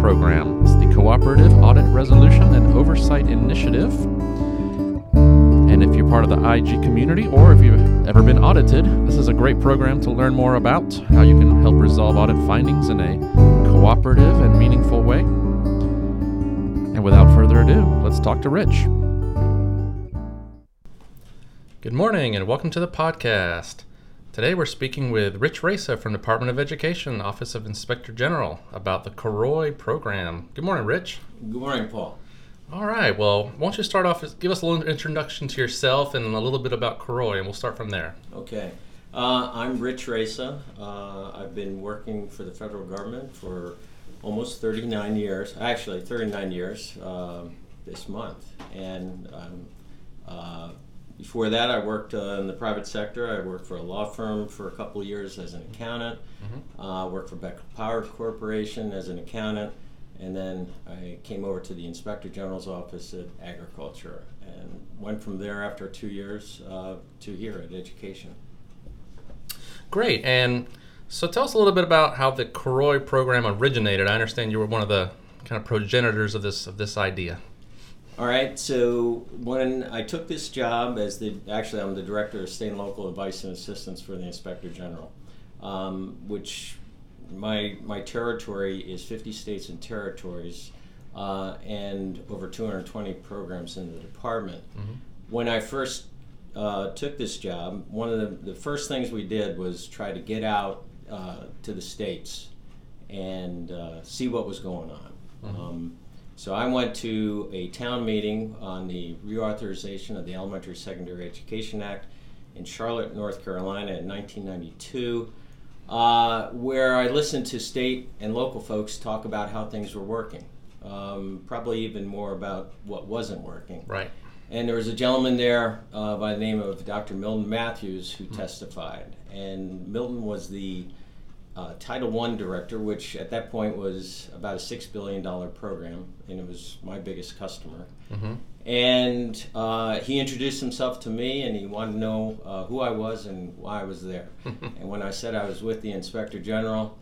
program. It's the Cooperative Audit Resolution and Oversight Initiative. And if you're part of the IG community or if you've ever been audited, this is a great program to learn more about how you can help resolve audit findings in a cooperative and meaningful way. And without further ado, let's talk to Rich. Good morning and welcome to the podcast. Today we're speaking with Rich Rasa from Department of Education, Office of Inspector General, about the CAROI program. Good morning, Rich. Good morning, Paul. All right, well, why don't you start off, give us a little introduction to yourself and a little bit about CAROI, and we'll start from there. Okay. Uh, I'm Rich Rasa. Uh, I've been working for the federal government for almost 39 years, actually 39 years uh, this month. And um, uh, before that, I worked uh, in the private sector. I worked for a law firm for a couple of years as an accountant. Mm-hmm. Uh, worked for Bechtel Power Corporation as an accountant. And then I came over to the Inspector General's office at Agriculture and went from there after two years uh, to here at Education. Great. And so tell us a little bit about how the CAROI program originated. I understand you were one of the kind of progenitors of this of this idea. All right. So when I took this job as the actually I'm the director of state and local advice and assistance for the inspector general, um, which my my territory is 50 states and territories, uh, and over 220 programs in the department. Mm-hmm. When I first uh, took this job, one of the, the first things we did was try to get out uh, to the states and uh, see what was going on. Mm-hmm. Um, so I went to a town meeting on the reauthorization of the Elementary Secondary Education Act in Charlotte, North Carolina in 1992, uh, where I listened to state and local folks talk about how things were working. Um, probably even more about what wasn't working. Right. And there was a gentleman there uh, by the name of Dr. Milton Matthews who mm-hmm. testified. And Milton was the uh, Title I director, which at that point was about a $6 billion program, and it was my biggest customer. Mm-hmm. And uh, he introduced himself to me, and he wanted to know uh, who I was and why I was there. and when I said I was with the Inspector General,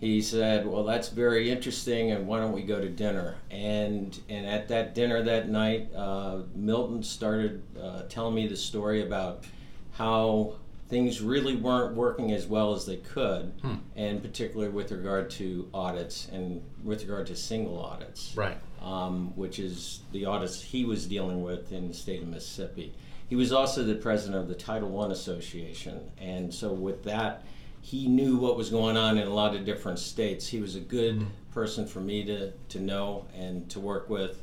he said, "Well, that's very interesting, and why don't we go to dinner?" And and at that dinner that night, uh, Milton started uh, telling me the story about how things really weren't working as well as they could, hmm. and particularly with regard to audits and with regard to single audits, right? Um, which is the audits he was dealing with in the state of Mississippi. He was also the president of the Title I Association, and so with that, he knew what was going on in a lot of different states. He was a good hmm. person for me to, to know and to work with.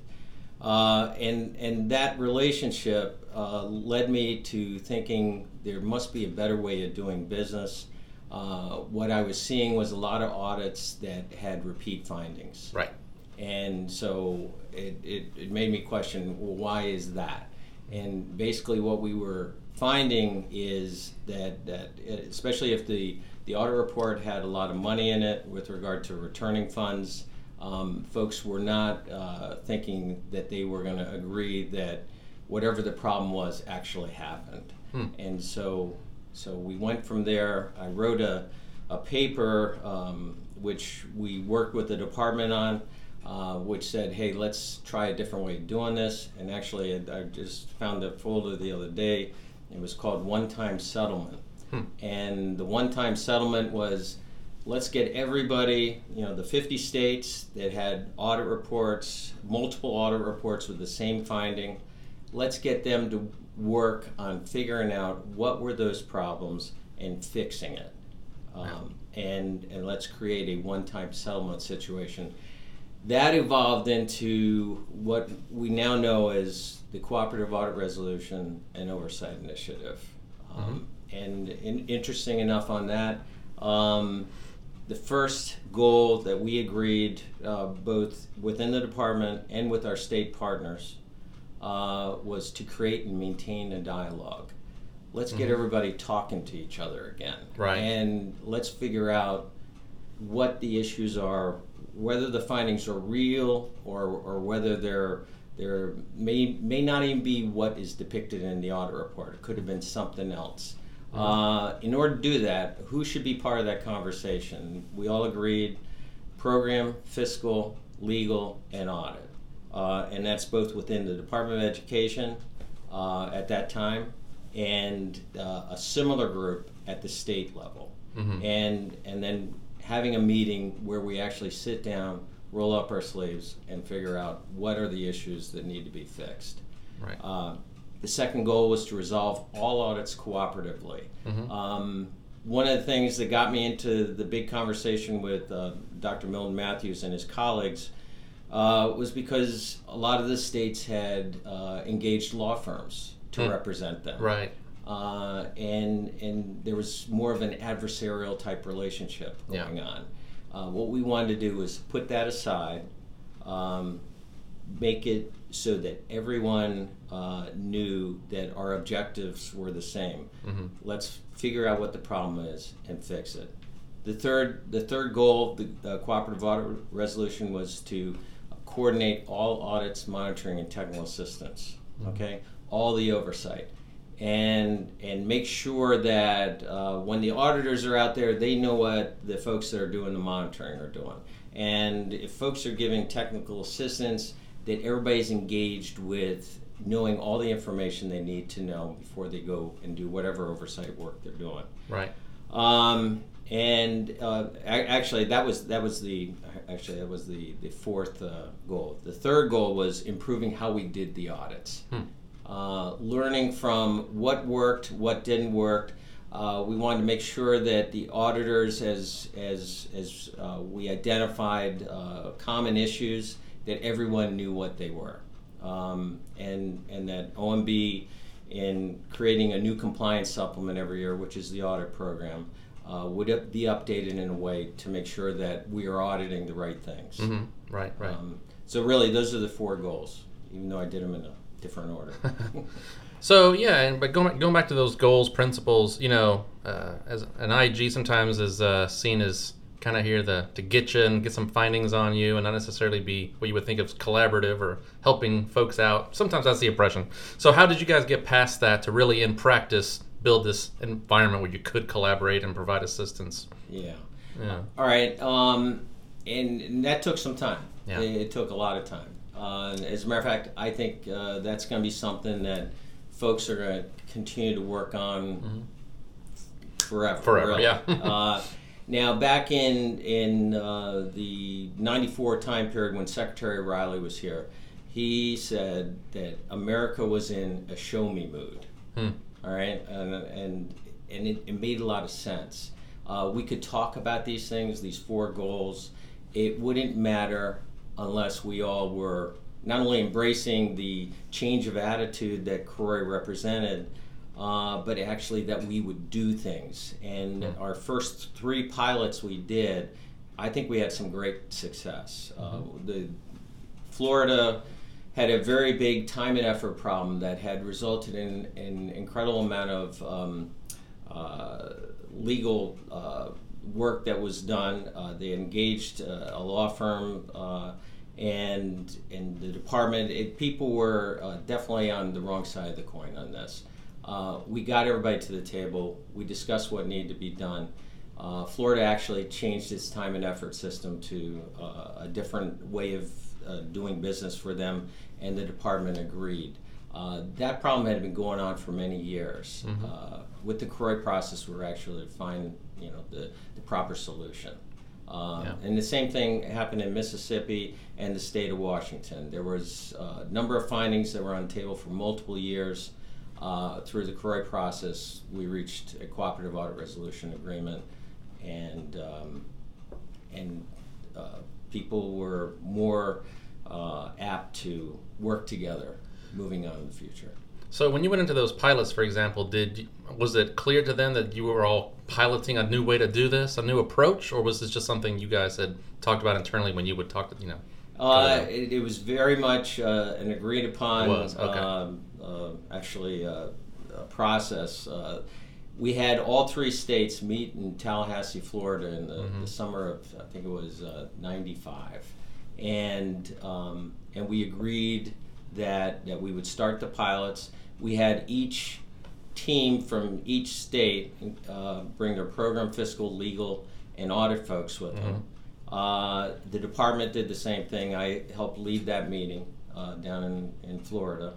Uh, and and that relationship uh, led me to thinking there must be a better way of doing business. Uh, what I was seeing was a lot of audits that had repeat findings. Right. And so it, it, it made me question well, why is that? And basically, what we were finding is that, that especially if the, the audit report had a lot of money in it with regard to returning funds, um, folks were not uh, thinking that they were going to agree that whatever the problem was actually happened. Hmm. And so, so we went from there. I wrote a, a paper um, which we worked with the department on, uh, which said, hey, let's try a different way of doing this. And actually, I, I just found the folder the other day. It was called One Time Settlement. Hmm. And the one time settlement was let's get everybody, you know, the 50 states that had audit reports, multiple audit reports with the same finding, let's get them to work on figuring out what were those problems and fixing it. Um, and, and let's create a one time settlement situation. That evolved into what we now know as the Cooperative Audit Resolution and Oversight Initiative. Um, mm-hmm. and, and, interesting enough on that, um, the first goal that we agreed, uh, both within the department and with our state partners, uh, was to create and maintain a dialogue. Let's get mm-hmm. everybody talking to each other again. Right. And let's figure out what the issues are, whether the findings are real or, or whether they're there may may not even be what is depicted in the audit report. It could have been something else. Uh, in order to do that, who should be part of that conversation? We all agreed program, fiscal, legal, and audit. Uh, and that's both within the Department of Education uh, at that time and uh, a similar group at the state level. Mhm. And, and then having a meeting where we actually sit down, roll up our sleeves, and figure out what are the issues that need to be fixed. Right. The second goal was to resolve all audits cooperatively. Mhm. Um, one of the things that got me into the big conversation with uh, Dr. Milton Matthews and his colleagues uh, was because a lot of the states had uh, engaged law firms to Hmm. represent them. Right. Uh, and and there was more of an adversarial type relationship Yeah. going on. Uh, what we wanted to do was put that aside, um, make it so that everyone uh, knew that our objectives were the same. Mhm. Let's figure out what the problem is and fix it. The third, the third goal, of the uh, cooperative audit resolution, was to coordinate all audits, monitoring, and technical assistance. Okay, all the oversight, and and make sure that uh, when the auditors are out there, they know what the folks that are doing the monitoring are doing. And if folks are giving technical assistance, that everybody's engaged with knowing all the information they need to know before they go and do whatever oversight work they're doing. Right. Um, and uh, actually, that was that was the actually that was the the fourth uh, goal. The third goal was improving how we did the audits, Hmm. uh, learning from what worked, what didn't work. Uh, we wanted to make sure that the auditors, as as as uh, we identified uh, common issues, that everyone knew what they were, um, and and that OMB in creating a new compliance supplement every year, which is the audit program, uh, would be updated in a way to make sure that we are auditing the right things. hmm Right. Right. Um, so really, those are the four goals, even though I did them in a different order. So yeah, and but going going back to those goals, principles, you know, uh, as an IG sometimes is uh, seen as kind of here the to get you and get some findings on you, and not necessarily be what you would think of as collaborative or helping folks out. Sometimes that's the impression. So how did you guys get past that to really, in practice, build this environment where you could collaborate and provide assistance? yeah. Yeah. All right, um, and, and that took some time. Yeah. It, it took a lot of time. Uh, as a matter of fact, I think uh, that's going to be something that folks are going to continue to work on forever. Mm-hmm. Forever, really. yeah. uh, now, back in in uh, the '94 time period when Secretary Riley was here, he said that America was in a show me mood. Hmm. All right, and and and it, it made a lot of sense. Uh, we could talk about these things, these four goals. It wouldn't matter unless we all were not only embracing the change of attitude that CAROI represented, uh, but actually that we would do things. And our first three pilots we did, I think we had some great success. Uh, the Florida had a very big time and effort problem that had resulted in an incredible amount of um, uh, legal uh, work that was done. Uh, they engaged uh, a law firm uh, and and the department. It, people were uh, definitely on the wrong side of the coin on this. Uh, we got everybody to the table. We discussed what needed to be done. Uh, Florida actually changed its time and effort system to uh, a different way of uh, doing business for them, and the department agreed. Uh, that problem had been going on for many years. Uh, with the CAROI process, we were actually to find you know the, the proper solution. Uh, Yeah. And the same thing happened in Mississippi and the state of Washington. There was a number of findings that were on the table for multiple years. Uh, through the CAROI process, we reached a cooperative audit resolution agreement, and um, and uh, people were more uh, apt to work together moving on in the future. So when you went into those pilots, for example, did was it clear to them that you were all piloting a new way to do this, a new approach, or was this just something you guys had talked about internally when you would talk to you know? Uh, it, it was very much uh, an agreed upon, Was, okay. um, actually, uh, uh, process. Uh, we had all three states meet in Tallahassee, Florida, in the, Mm-hmm. the summer of I think it was uh, '95, and um, and we agreed that that we would start the pilots. We had each team from each state uh, bring their program, fiscal, legal, and audit folks with them. Uh, the department did the same thing. I helped lead that meeting uh, down in, in Florida,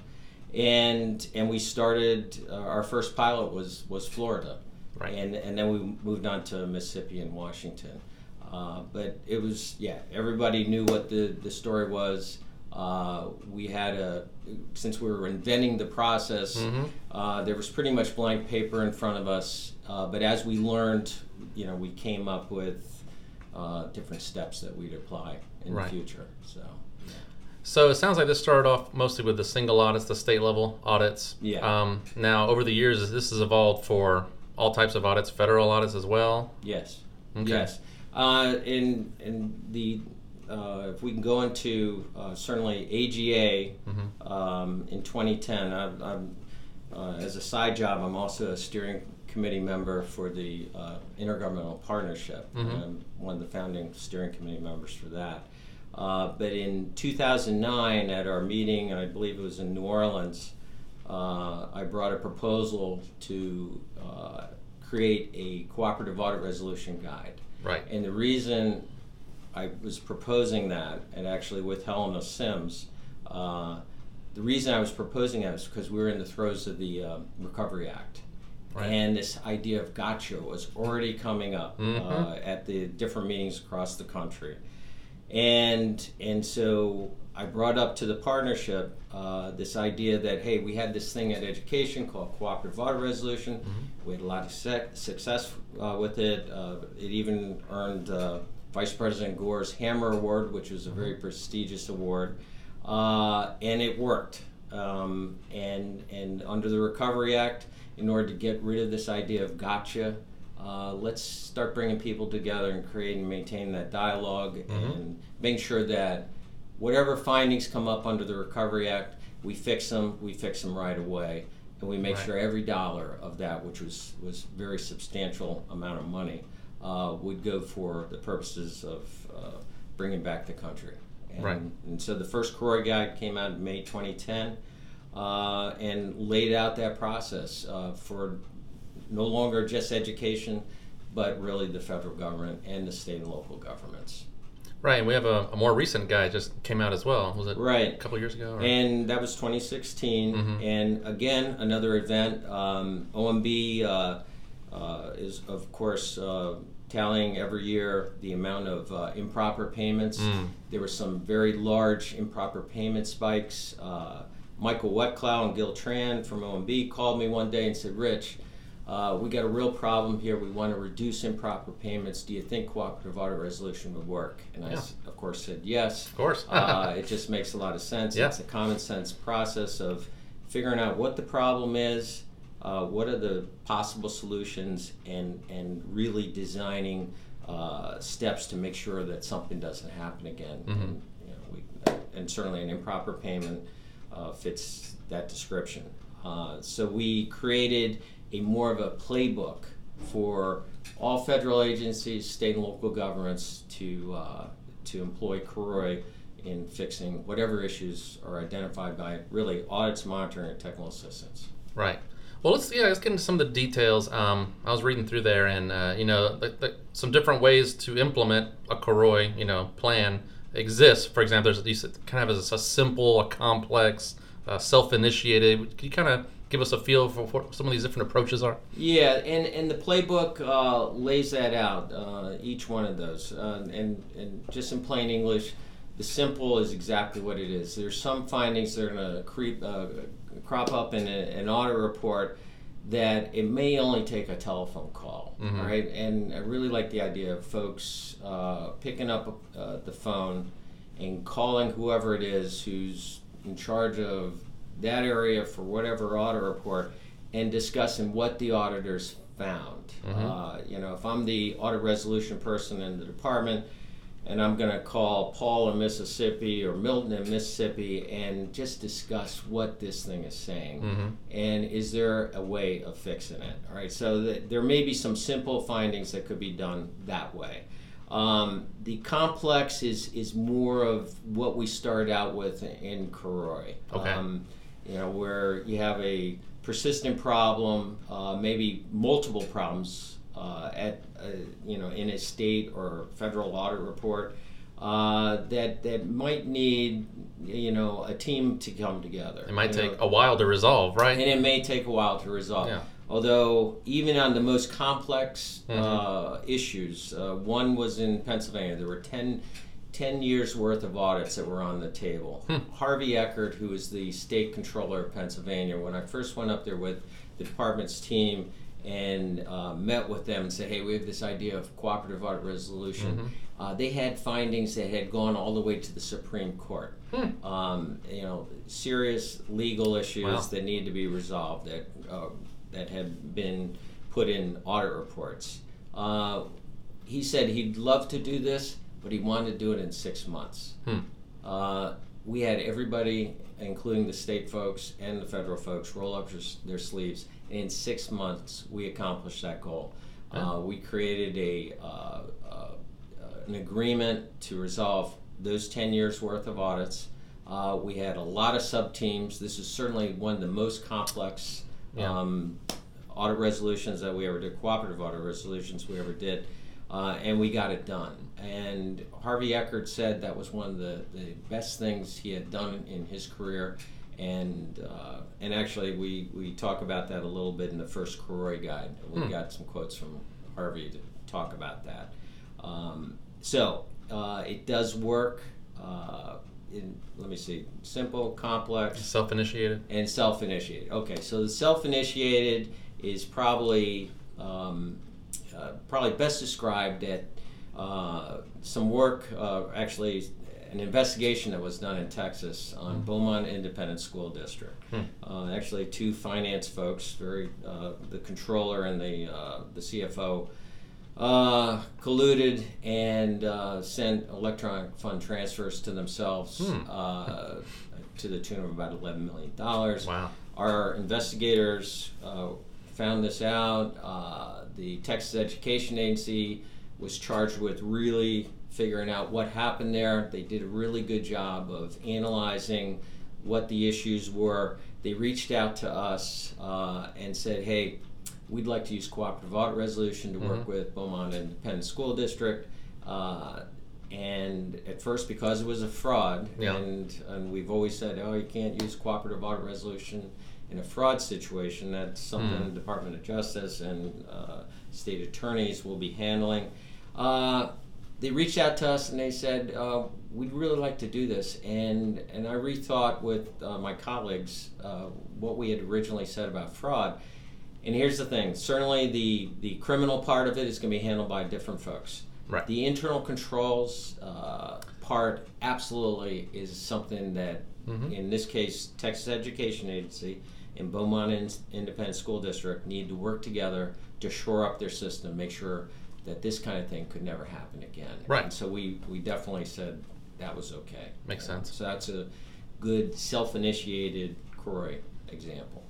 and and we started. Uh, our first pilot was was Florida, Right. and and then we moved on to Mississippi and Washington. Uh, but it was yeah, everybody knew what the the story was. Uh, we had a since we were inventing the process, Mhm. uh, there was pretty much blank paper in front of us. Uh, but as we learned, you know, we came up with uh, different steps that we'd apply in Right. the future. So So it sounds like this started off mostly with the single audits, the state level audits. Yeah. Um, now, over the years, this has evolved for all types of audits, federal audits as well. yes, Okay. yes. Uh, in in the uh, if we can go into uh, certainly AGA Mhm. um, in 2010. I'm, I'm uh, as a side job, I'm also a steering committee member for the uh, Intergovernmental Partnership. Mhm. I'm one of the founding steering committee members for that. Uh, but in 2009, at our meeting, I believe it was in New Orleans, uh, I brought a proposal to uh, create a cooperative audit resolution guide. Right. And the reason I was proposing that, and actually with Helena Sims, uh, the reason I was proposing that was because we were in the throes of the uh, Recovery Act. Right. And this idea of gotcha was already coming up uh, Mhm. at the different meetings across the country. And, and so I brought up to the partnership uh, this idea that, hey, we had this thing at education called Cooperative Audit Resolution. We had a lot of sec- success uh, with it. Uh, it even earned uh, Vice President Gore's Hammer Award, which was a very prestigious award. Uh, and it worked. Um, and, and under the Recovery Act, in order to get rid of this idea of gotcha, uh, let's start bringing people together and creating and maintaining that dialog and making sure that whatever findings come up under the Recovery Act, we fix them, we fix them right away, and we make Right. sure every dollar of that, which was was very substantial amount of money, uh, would go for the purposes of uh, bringing back the country. And, Right. and so the first CAROI Guide came out in May 2010 uh, and laid out that process uh, for no longer just education, but really the federal government and the state and local governments. Right. And we have a, a more recent guy just came out as well. Was it right. a couple years ago? or- And that was 2016. Mhm. And again, another event. Um, OMB uh, uh, is, of course, uh, tallying every year the amount of uh, improper payments. Mm. There were some very large improper payment spikes. Uh, Michael Wetklow and Gil Tran from OMB called me one day and said, Rich, uh, we got a real problem here. We want to reduce improper payments. Do you think cooperative audit resolution would work? And I, Yeah. s- of course, said yes of course. uh, it just makes a lot of sense. Yeah. It's a common sense process of figuring out what the problem is, uh, what are the possible solutions, and and really designing uh, steps to make sure that something doesn't happen again. Mhm. And, you know, we, and certainly an improper payment uh, fits that description. Uh, so we created a more of a playbook for all federal agencies, state and local governments to uh, to employ CAROI in fixing whatever issues are identified by really audits, monitoring, and technical assistance. Right. Well, let's yeah, let's get into some of the details. Um, I was reading through there, and uh, you know, the, the, some different ways to implement a CAROI, you know, plan exists. For example, there's you kind of as a simple, a complex, uh, self-initiated. Can you kind of give us a feel for what some of these different approaches are? Yeah, and, and the playbook uh, lays that out, uh, each one of those. Uh, and, and just in plain English, the simple is exactly what it is. There's some findings that are going to creep, uh, crop up in a, an audit report that it may only take a telephone call, Mhm. all right? And I really like the idea of folks uh, picking up uh, the phone and calling whoever it is who's in charge of that area for whatever audit report and discussing what the auditors found. Mhm. Uh, you know, if I'm the audit resolution person in the department and I'm going to call Paul in Mississippi or Milton in Mississippi and just discuss what this thing is saying Mm-hmm. and is there a way of fixing it all right so th- there may be some simple findings that could be done that way um, the complex is is more of what we started out with in CAROI. Okay. Um, you know where you have a persistent problem, uh, maybe multiple problems uh, at uh, you know in a state or federal audit report uh, that that might need you know a team to come together. It might take know, a while to resolve, right? and it may take a while to resolve. Yeah. Although even on the most complex Mhm. uh, issues, uh, one was in Pennsylvania. There were 10, 10 years worth of audits that were on the table. Hmm. Harvey Eckert, who is the state controller of Pennsylvania, when I first went up there with the department's team and uh, met with them and said, "Hey, we have this idea of cooperative audit resolution." Mhm. Uh, they had findings that had gone all the way to the Supreme Court. Hmm. Um, you know, serious legal issues Wow. that need to be resolved that uh, that have been put in audit reports. Uh, he said he'd love to do this, but he wanted to do it in six months. Hmm. Uh, we had everybody, including the state folks and the federal folks, roll up their, sleeves. And in six months, we accomplished that goal. Uh, we created a uh, uh, an agreement to resolve those 10 years worth of audits. Uh, we had a lot of sub teams. This is certainly one of the most complex Yeah. um, audit resolutions that we ever did, cooperative audit resolutions we ever did, uh, and we got it done. And Harvey Eckert said that was one of the, the best things he had done in his career. And uh, and actually, we, we talk about that a little bit in the first CAROI guide. We Hmm. got some quotes from Harvey to talk about that. Um, so uh, it does work. Uh, in let me see, simple, complex, Self-initiated. and self-initiated. Okay, so the self-initiated is probably um, uh, probably best described at uh, some work, uh, actually an investigation that was done in Texas on Beaumont Independent School District. Hmm. Uh, actually, two finance folks, very uh, the controller and the uh, the CFO. Uh, colluded and uh, sent electronic fund transfers to themselves Hmm. uh, to the tune of about eleven million dollars. Wow. Our investigators uh, found this out. Uh, the Texas Education Agency was charged with really figuring out what happened there. They did a really good job of analyzing what the issues were. They reached out to us uh, and said, hey, we'd like to use cooperative audit resolution to work Mhm. with Beaumont Independent School District. Uh, and at first, because it was a fraud, Yeah. and, and we've always said, oh, you can't use cooperative audit resolution in a fraud situation. That's something Mm. the Department of Justice and uh, state attorneys will be handling. Uh, they reached out to us and they said, uh, we'd really like to do this. And, and I rethought with uh, my colleagues uh, what we had originally said about fraud. And here's the thing certainly, the, the criminal part of it is going to be handled by different folks. Right. The internal controls uh, part absolutely is something that, Mhm. in this case, Texas Education Agency and Beaumont In- Independent School District need to work together to shore up their system, make sure that this kind of thing could never happen again. Right. And so we, we definitely said that was okay. Makes sense. So that's a good self-initiated CAROI example.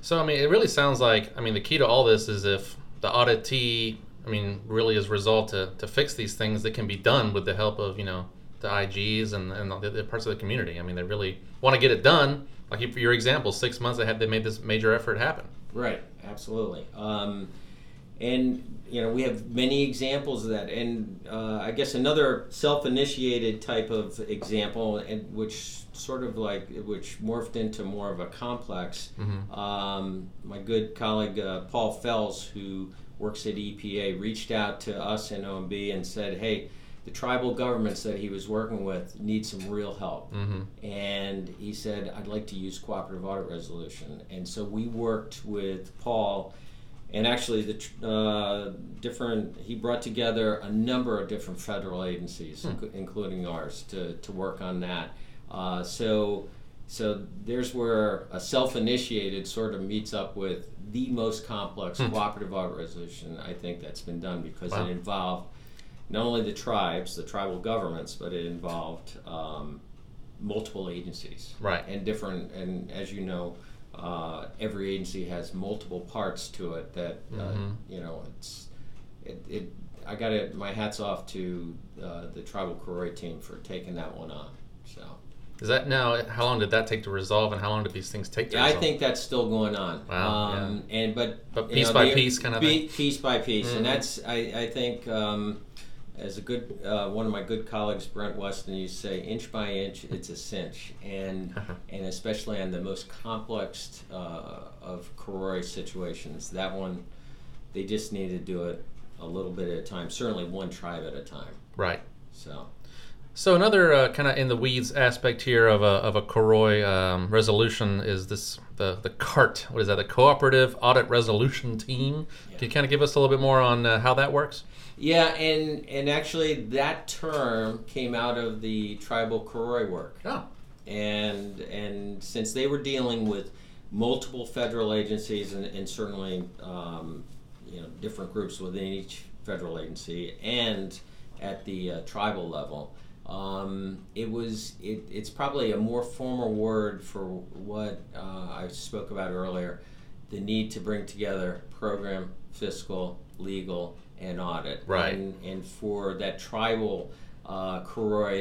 So I mean, it really sounds like I mean the key to all this is if the auditee, I mean, really is resolved to, to fix these things that can be done with the help of you know the IGs and and the, the parts of the community. I mean, they really want to get it done. Like your example, six months they had they made this major effort happen. Right, absolutely. Um, and you know we have many examples of that, and uh, I guess another self-initiated type of example, and which sort of like which morphed into more of a complex. Mhm. Um, my good colleague uh, Paul Fells, who works at EPA, reached out to us in OMB and said, "Hey." The tribal governments that he was working with need some real help hmm and he said, I'd like to use cooperative audit resolution. And so we worked with Paul, and actually, the uh, different, he brought together a number of different federal agencies, Hmm. inc- including ours, to, to work on that. Uh, so, so there's where a self initiated sort of meets up with the most complex Hmm. cooperative audit resolution I think that's been done because Wow. it involved not only the tribes, the tribal governments, but it involved um, multiple agencies. Right. And different, and as you know, uh, every agency has multiple parts to it that, uh, Mhm. you know, it's, it, it I got it, my hat's off to uh, the tribal CAROI team for taking that one on. So, Is that now? How long did that take to resolve, and how long did these things take to Yeah, I think that's still going on. Wow, Um, And but But piece know, by the- piece kind of thing? Piece by piece, Mhm. and that's I, I think um, as a good uh, one of my good colleagues, Brent Weston, used to say, inch by inch, it's a cinch, and and especially on the most complex uh, of CAROI situations, that one they just need to do it a little bit at a time. Certainly, one tribe at a time. right. So. So another uh, kind of in the weeds aspect here of a of a CAROI um, resolution is this the the CART. What is that? The Cooperative Audit Resolution Team. Yeah. Can you kind of give us a little bit more on uh, how that works? Yeah, and and actually that term came out of the tribal CAROI work. Oh, and and since they were dealing with multiple federal agencies and, and certainly um, you know different groups within each federal agency and at the uh, tribal level, um, it was it, it's probably a more formal word for what uh, I spoke about earlier, the need to bring together program, fiscal, legal, and audit. Right. And, and for that tribal uh,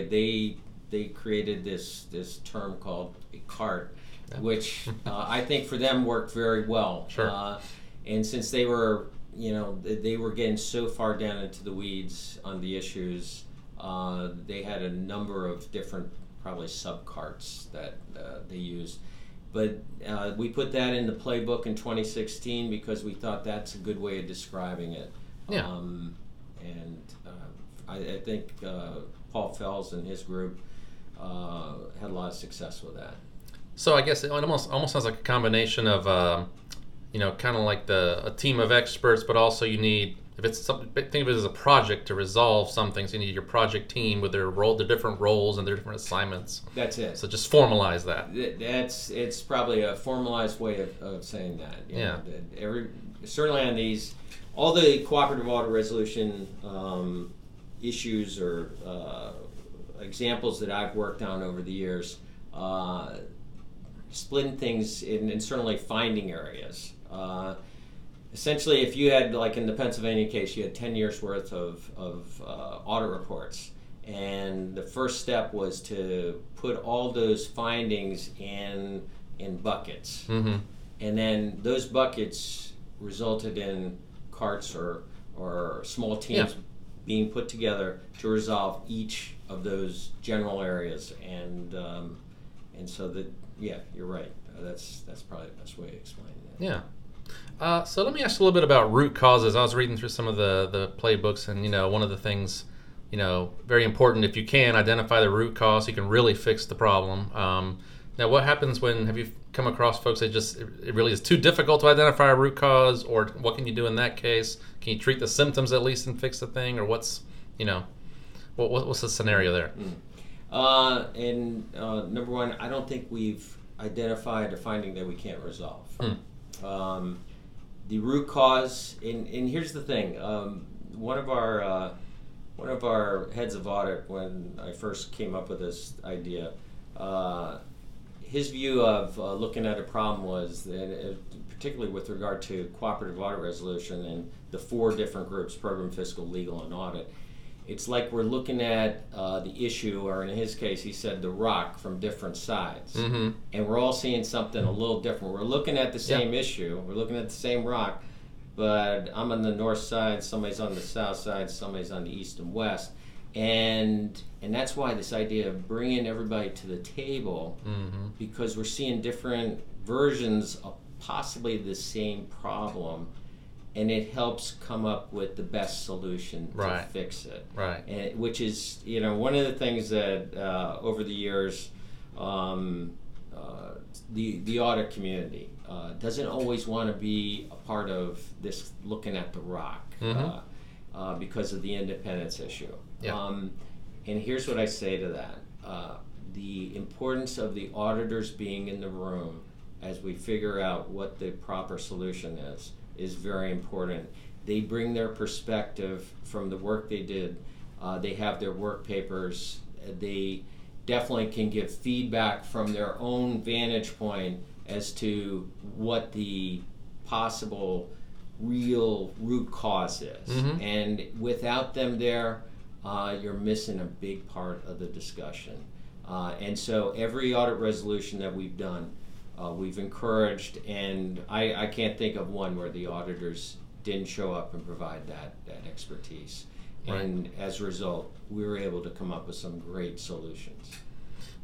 they they created this this term called a cart, which uh, I think for them worked very well. Sure. Uh, and since they were you know they- they were getting so far down into the weeds on the issues, uh, they had a number of different probably sub carts that uh, they used. But uh, we put that in the playbook in 2016 because we thought that's a good way of describing it. Yeah. Um, and uh, I, I think uh, Paul Fells and his group uh, had a lot of success with that. So I guess it almost almost sounds like a combination of, um, you know, kind of like the a team of experts, but also you need if it's something think of it as a project to resolve something. So you need your project team with their role, their different roles and their different assignments. That's it. So just formalize that. That's it's probably a formalized way of, of saying that. you Yeah. know, every certainly on these all the cooperative audit resolution um, issues or uh, examples that I've worked on over the years, uh, splitting things in, and certainly finding areas. Uh, essentially, if you had, like in the Pennsylvania case, you had 10 years worth of, of uh, audit reports. And the first step was to put all those findings in, in buckets. Mm-hmm. And then those buckets resulted in carts or, or small teams Yeah. being put together to resolve each of those general areas. And, um, and so that, yeah, you're right. Uh, that's, that's probably the best way to explain that. Yeah. Uh, so let me ask you a little bit about root causes. I was reading through some of the the playbooks, and you know, one of the things, you know, very important if you can identify the root cause, you can really fix the problem. Um, now, what happens when have you come across folks that just it really is too difficult to identify a root cause, or what can you do in that case? Can you treat the symptoms at least and fix the thing, or what's, you know, what, what what's the scenario there? Uh, and uh, number one, I don't think we've identified a finding that we can't resolve. Hmm. Um, the root cause, and, and here's the thing: um, one of our uh, one of our heads of audit, when I first came up with this idea, uh, his view of uh, looking at a problem was that, uh, particularly with regard to cooperative audit resolution and the four different groups program, fiscal, legal, and audit. It's like we're looking at uh, the issue, or in his case, he said the rock from different sides. Mm-hmm. And we're all seeing something a little different. We're looking at the same issue, we're looking at the same rock, but I'm on the north side, somebody's on the south side, somebody's on the east and west. And and that's why this idea of bringing everybody to the table Mm-hmm. because we're seeing different versions of possibly the same problem and it helps come up with the best solution to fix it Right. and, which is you know one of the things that uh, over the years um, uh, the the audit community uh, doesn't always want to be a part of this looking at the rock Mhm. uh, uh, because of the independence issue. Yeah. Um, and here's what I say to that: uh, the importance of the auditors being in the room as we figure out what the proper solution is is very important. They bring their perspective from the work they did. Uh, they have their work papers. They definitely can give feedback from their own vantage point as to what the possible real root cause is. Mhm. And without them there, uh, you're missing a big part of the discussion. Uh, and so every audit resolution that we've done, uh, we've encouraged, and I, I can't think of one where the auditors didn't show up and provide that, that expertise. Right. And as a result, we were able to come up with some great solutions.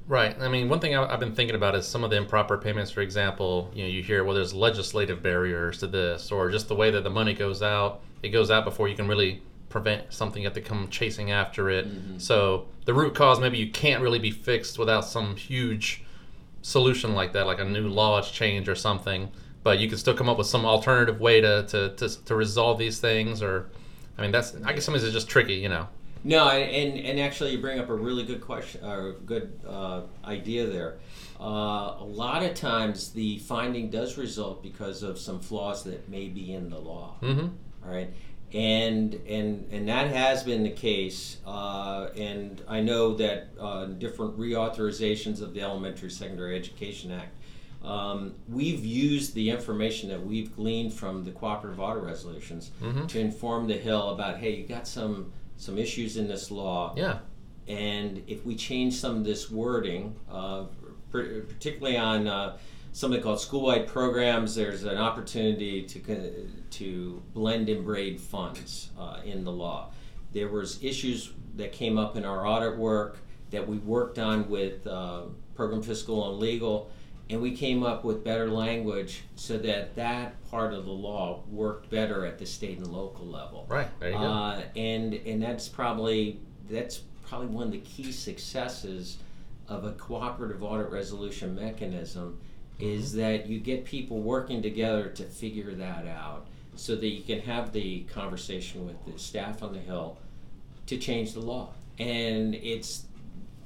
Right. I mean, one thing I- I've been thinking about is some of the improper payments. For example, you know, you hear well, there's legislative barriers to this, or just the way that the money goes out. It goes out before you can really prevent something that they come chasing after it. So the root cause maybe you can't really be fixed without some huge solution like that, like a new law change or something. But you can still come up with some alternative way to to, to, to resolve these things. Or, I mean, that's I guess sometimes it's just tricky, you know. No, and, and actually, you bring up a really good question, or good uh, idea there. Uh, a lot of times, the finding does result because of some flaws that may be in the law. Mm-hmm. All right, and and and that has been the case. Uh, and I know that uh, different reauthorizations of the Elementary Secondary Education Act. Um, we've used the information that we've gleaned from the cooperative audit resolutions Mhm. to inform the Hill about, hey, you got some some issues in this law, Yeah. and if we change some of this wording, uh, particularly on uh, something called school-wide programs, there's an opportunity to to blend and braid funds uh, in the law. There was issues that came up in our audit work that we worked on with uh, program fiscal and legal, and we came up with better language so that that part of the law worked better at the state and local level. Right. There you go. Uh, and and that's probably that's probably one of the key successes of a cooperative audit resolution mechanism is that you get people working together to figure that out so that you can have the conversation with the staff on the hill to change the law and it's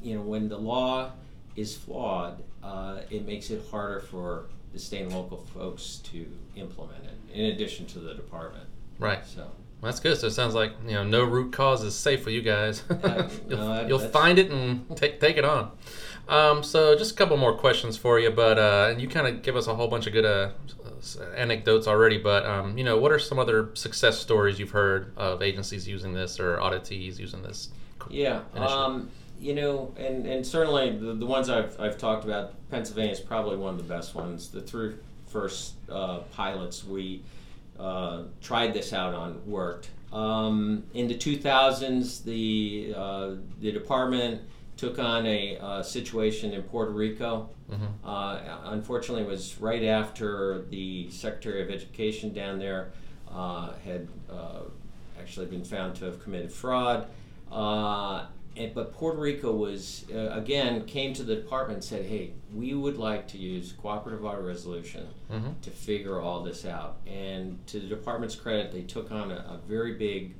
you know when the law is flawed uh, it makes it harder for the state and local folks to implement it in addition to the department right. so That's good. So it sounds like you know no root cause is safe for you guys. Uh, you'll no, you'll find it and take take it on. Um, so just a couple more questions for you, but uh, and you kind of give us a whole bunch of good uh, anecdotes already. But um, you know, what are some other success stories you've heard of agencies using this or auditees using this? Yeah, um, you know, and, and certainly the, the ones I've, I've talked about, Pennsylvania is probably one of the best ones. The three first uh, pilots we uh, tried this out on worked. Um, in the 2000s, the uh, the department took on a uh, situation in Puerto Rico. Mhm. Uh, unfortunately, it was right after the Secretary of Education down there uh, had uh, actually been found to have committed fraud. Uh, and, but Puerto Rico was, uh, again, came to the department and said, hey, we would like to use cooperative audit resolution Mhm. to figure all this out. And to the department's credit, they took on a, a very big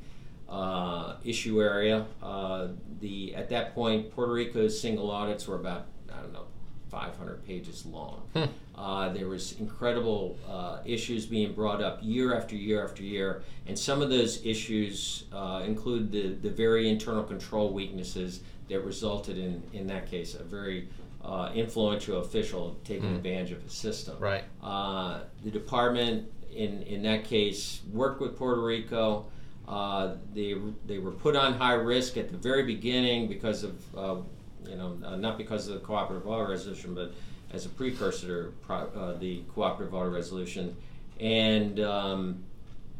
uh, issue area. Uh, the At that point, Puerto Rico's single audits were about, I don't know, 500 pages long. Hmm. Uh, there was incredible uh, issues being brought up year after year after year, and some of those issues uh, include the, the very internal control weaknesses that resulted in, in that case, a very uh, influential official taking Hmm. advantage of the system. Right. Uh, the department, in, in that case, worked with Puerto Rico. Uh, they, they were put on high risk at the very beginning because of, uh, you know, uh, not because of the cooperative audit resolution, but as a precursor to pro- uh, the cooperative audit resolution. And um,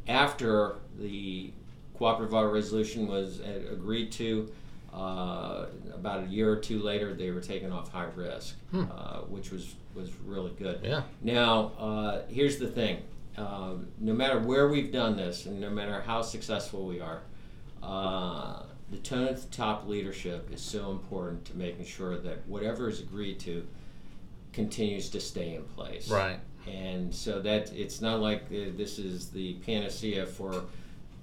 after the cooperative audit resolution was agreed to, uh, about a year or two later, they were taken off high risk, Hmm. uh, which was, was really good. Yeah. Now, uh, here's the thing. Um, no matter where we've done this, and no matter how successful we are, uh, the tone at the top leadership is so important to making sure that whatever is agreed to continues to stay in place. Right. And so that it's not like uh, this is the panacea for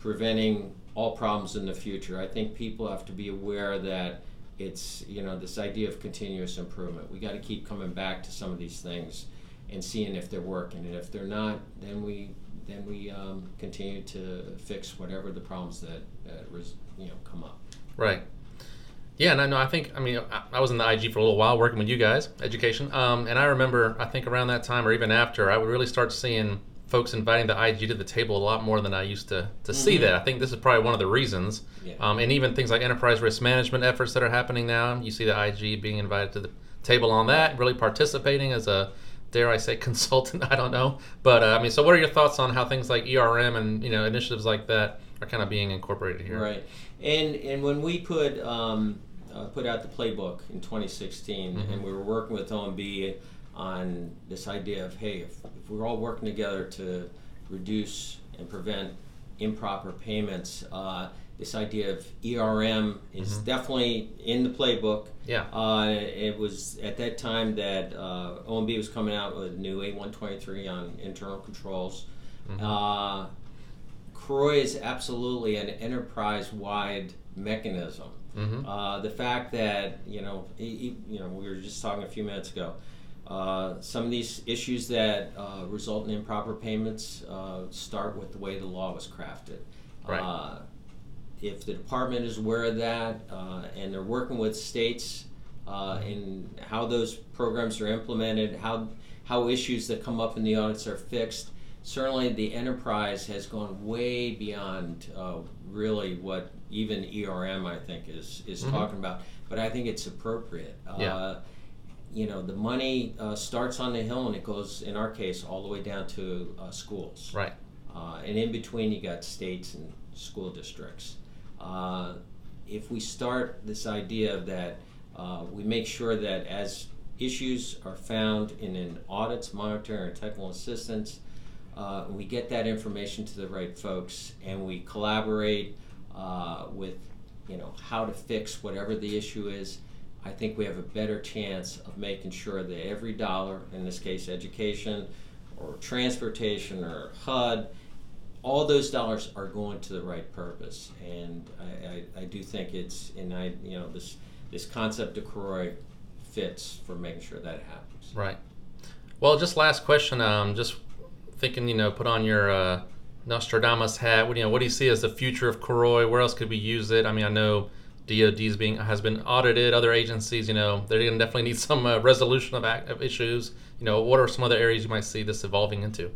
preventing all problems in the future. I think people have to be aware that it's you know this idea of continuous improvement. We got to keep coming back to some of these things and seeing if they're working, and if they're not, then we then we um, continue to fix whatever the problems that, that res, you know come up. Right. Yeah, and I know. I think I mean I, I was in the IG for a little while working with you guys, education. Um, and I remember I think around that time or even after, I would really start seeing folks inviting the IG to the table a lot more than I used to to see that. I think this is probably one of the reasons. Yeah. Um, and even things like enterprise risk management efforts that are happening now, you see the IG being invited to the table on that, really participating as a dare I say consultant. I don't know, but uh, I mean, so what are your thoughts on how things like ERM and you know initiatives like that are kind of being incorporated here? Right, and and when we put um, uh, put out the playbook in 2016, Mm-hmm. and we were working with OMB on this idea of hey, if, if we're all working together to reduce and prevent improper payments, uh, this idea of ERM is definitely in the playbook. Mm-hmm. Yeah. Uh, it was at that time that uh, OMB was coming out with a new A123 on internal controls. Mm-hmm. Uh, CAROI is absolutely an enterprise-wide mechanism. Mhm. Uh, the fact that you know, e- you know, we were just talking a few minutes ago. Uh, some of these issues that uh, result in improper payments uh, start with the way the law was crafted. Right. If the department is aware of that uh, and they're working with states uh, in how those programs are implemented, how how issues that come up in the audits are fixed, certainly the enterprise has gone way beyond uh, really what even ERM I think is is Mhm. talking about. But I think it's appropriate. Yeah. Uh, you know, the money uh, starts on the hill and it goes, in our case, all the way down to uh, schools. Right. Uh, and in between, you got states and school districts. Uh, if we start this idea that uh, we make sure that as issues are found in an audits, monitoring, or technical assistance, uh, we get that information to the right folks, and we collaborate uh, with, you know, how to fix whatever the issue is. I think we have a better chance of making sure that every dollar, in this case, education, or transportation, or HUD, all those dollars are going to the right purpose, and I, I, I do think it's and I you know this this concept of CAROI fits for making sure that happens. Right. Well, just last question. Um, just thinking, you know, put on your uh, Nostradamus hat. What do you know? What do you see as the future of CAROI? Where else could we use it? I mean, I know DoD's being has been audited. Other agencies, you know, they're going to definitely need some uh, resolution of, of issues. You know, what are some other areas you might see this evolving into?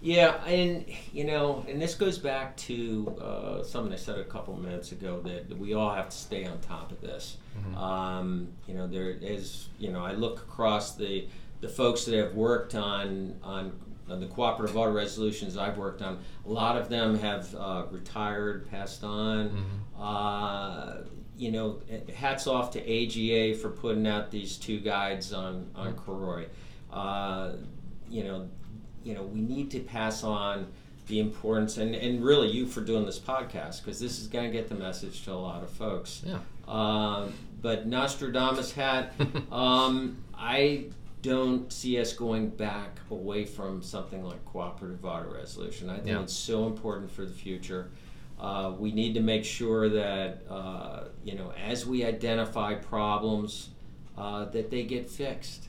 Yeah, and you know, and this goes back to uh, something I said a couple of minutes ago that we all have to stay on top of this. Um, you know, there is, you know, I look across the the folks that have worked on on, on the cooperative audit resolutions I've worked on. A lot of them have uh, retired, passed on. Uh, you know, hats off to AGA for putting out these two guides on on CAROI. Uh, you know, you know, we need to pass on the importance, and, and really you for doing this podcast because this is going to get the message to a lot of folks. Yeah. Um, but Nostradamus hat, um, I don't see us going back away from something like cooperative audit resolution. I think Yeah. it's so important for the future. Uh, we need to make sure that uh, you know as we identify problems, uh, that they get fixed.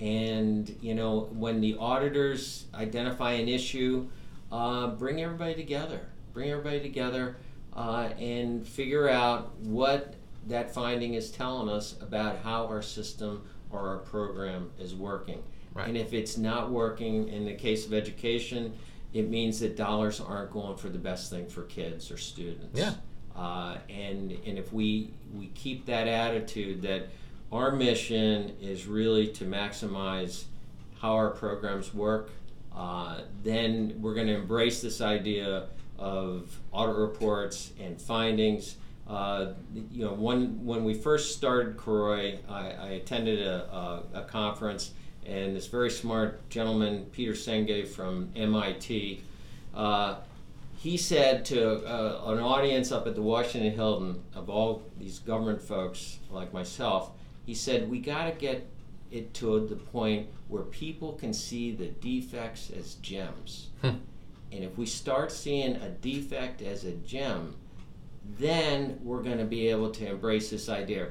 And you know when the auditors identify an issue, uh, bring everybody together. Bring everybody together uh, and figure out what that finding is telling us about how our system or our program is working. Right. And if it's not working, in the case of education, it means that dollars aren't going for the best thing for kids or students. Yeah. Uh, and and if we we keep that attitude that our mission is really to maximize how our programs work, uh, then we're going to embrace this idea of audit reports and findings. Uh, you know, when when we first started CAROI, I, I attended a, a, a conference, and this very smart gentleman, Peter Senge from MIT, uh, he said to uh, an audience up at the Washington Hilton of all these government folks like myself, he said, "We got to get it to the point where people can see the defects as gems." Hmm. And if we start seeing a defect as a gem, then we're going to be able to embrace this idea.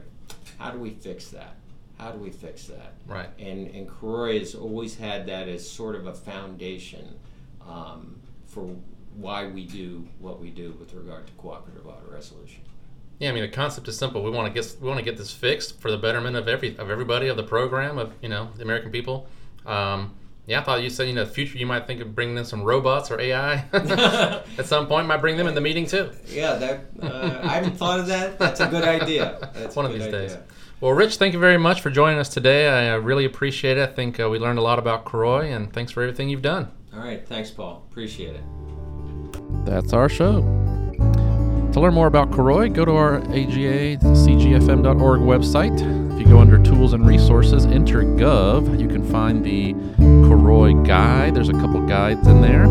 How do we fix that? How do we fix that? Right. And and CAROI has always had that as sort of a foundation um, for why we do what we do with regard to cooperative audit resolution. Yeah, I mean the concept is simple. We want to get we want to get this fixed for the betterment of every of everybody of the program of you know the American people. Um, Yeah, I thought you said you know the future you might think of bringing in some robots or AI at some point. Might bring them in the meeting too. Yeah, that uh, I haven't thought of that. That's a good idea. That's One of these idea. days. Well, Rich, thank you very much for joining us today. I uh, really appreciate it. I think uh, we learned a lot about CAROI, and thanks for everything you've done. All right, thanks, Paul. Appreciate it. That's our show. To learn more about CAROI, go to our agacgfm.org website. If you go under Tools and Resources, enter Gov, you can find the CAROI guide. There's a couple guides in there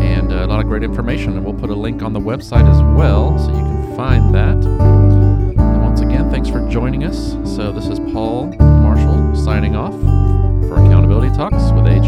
and a lot of great information. And we'll put a link on the website as well so you can find that. And once again, thanks for joining us. So, this is Paul Marshall signing off for Accountability Talks with AGA.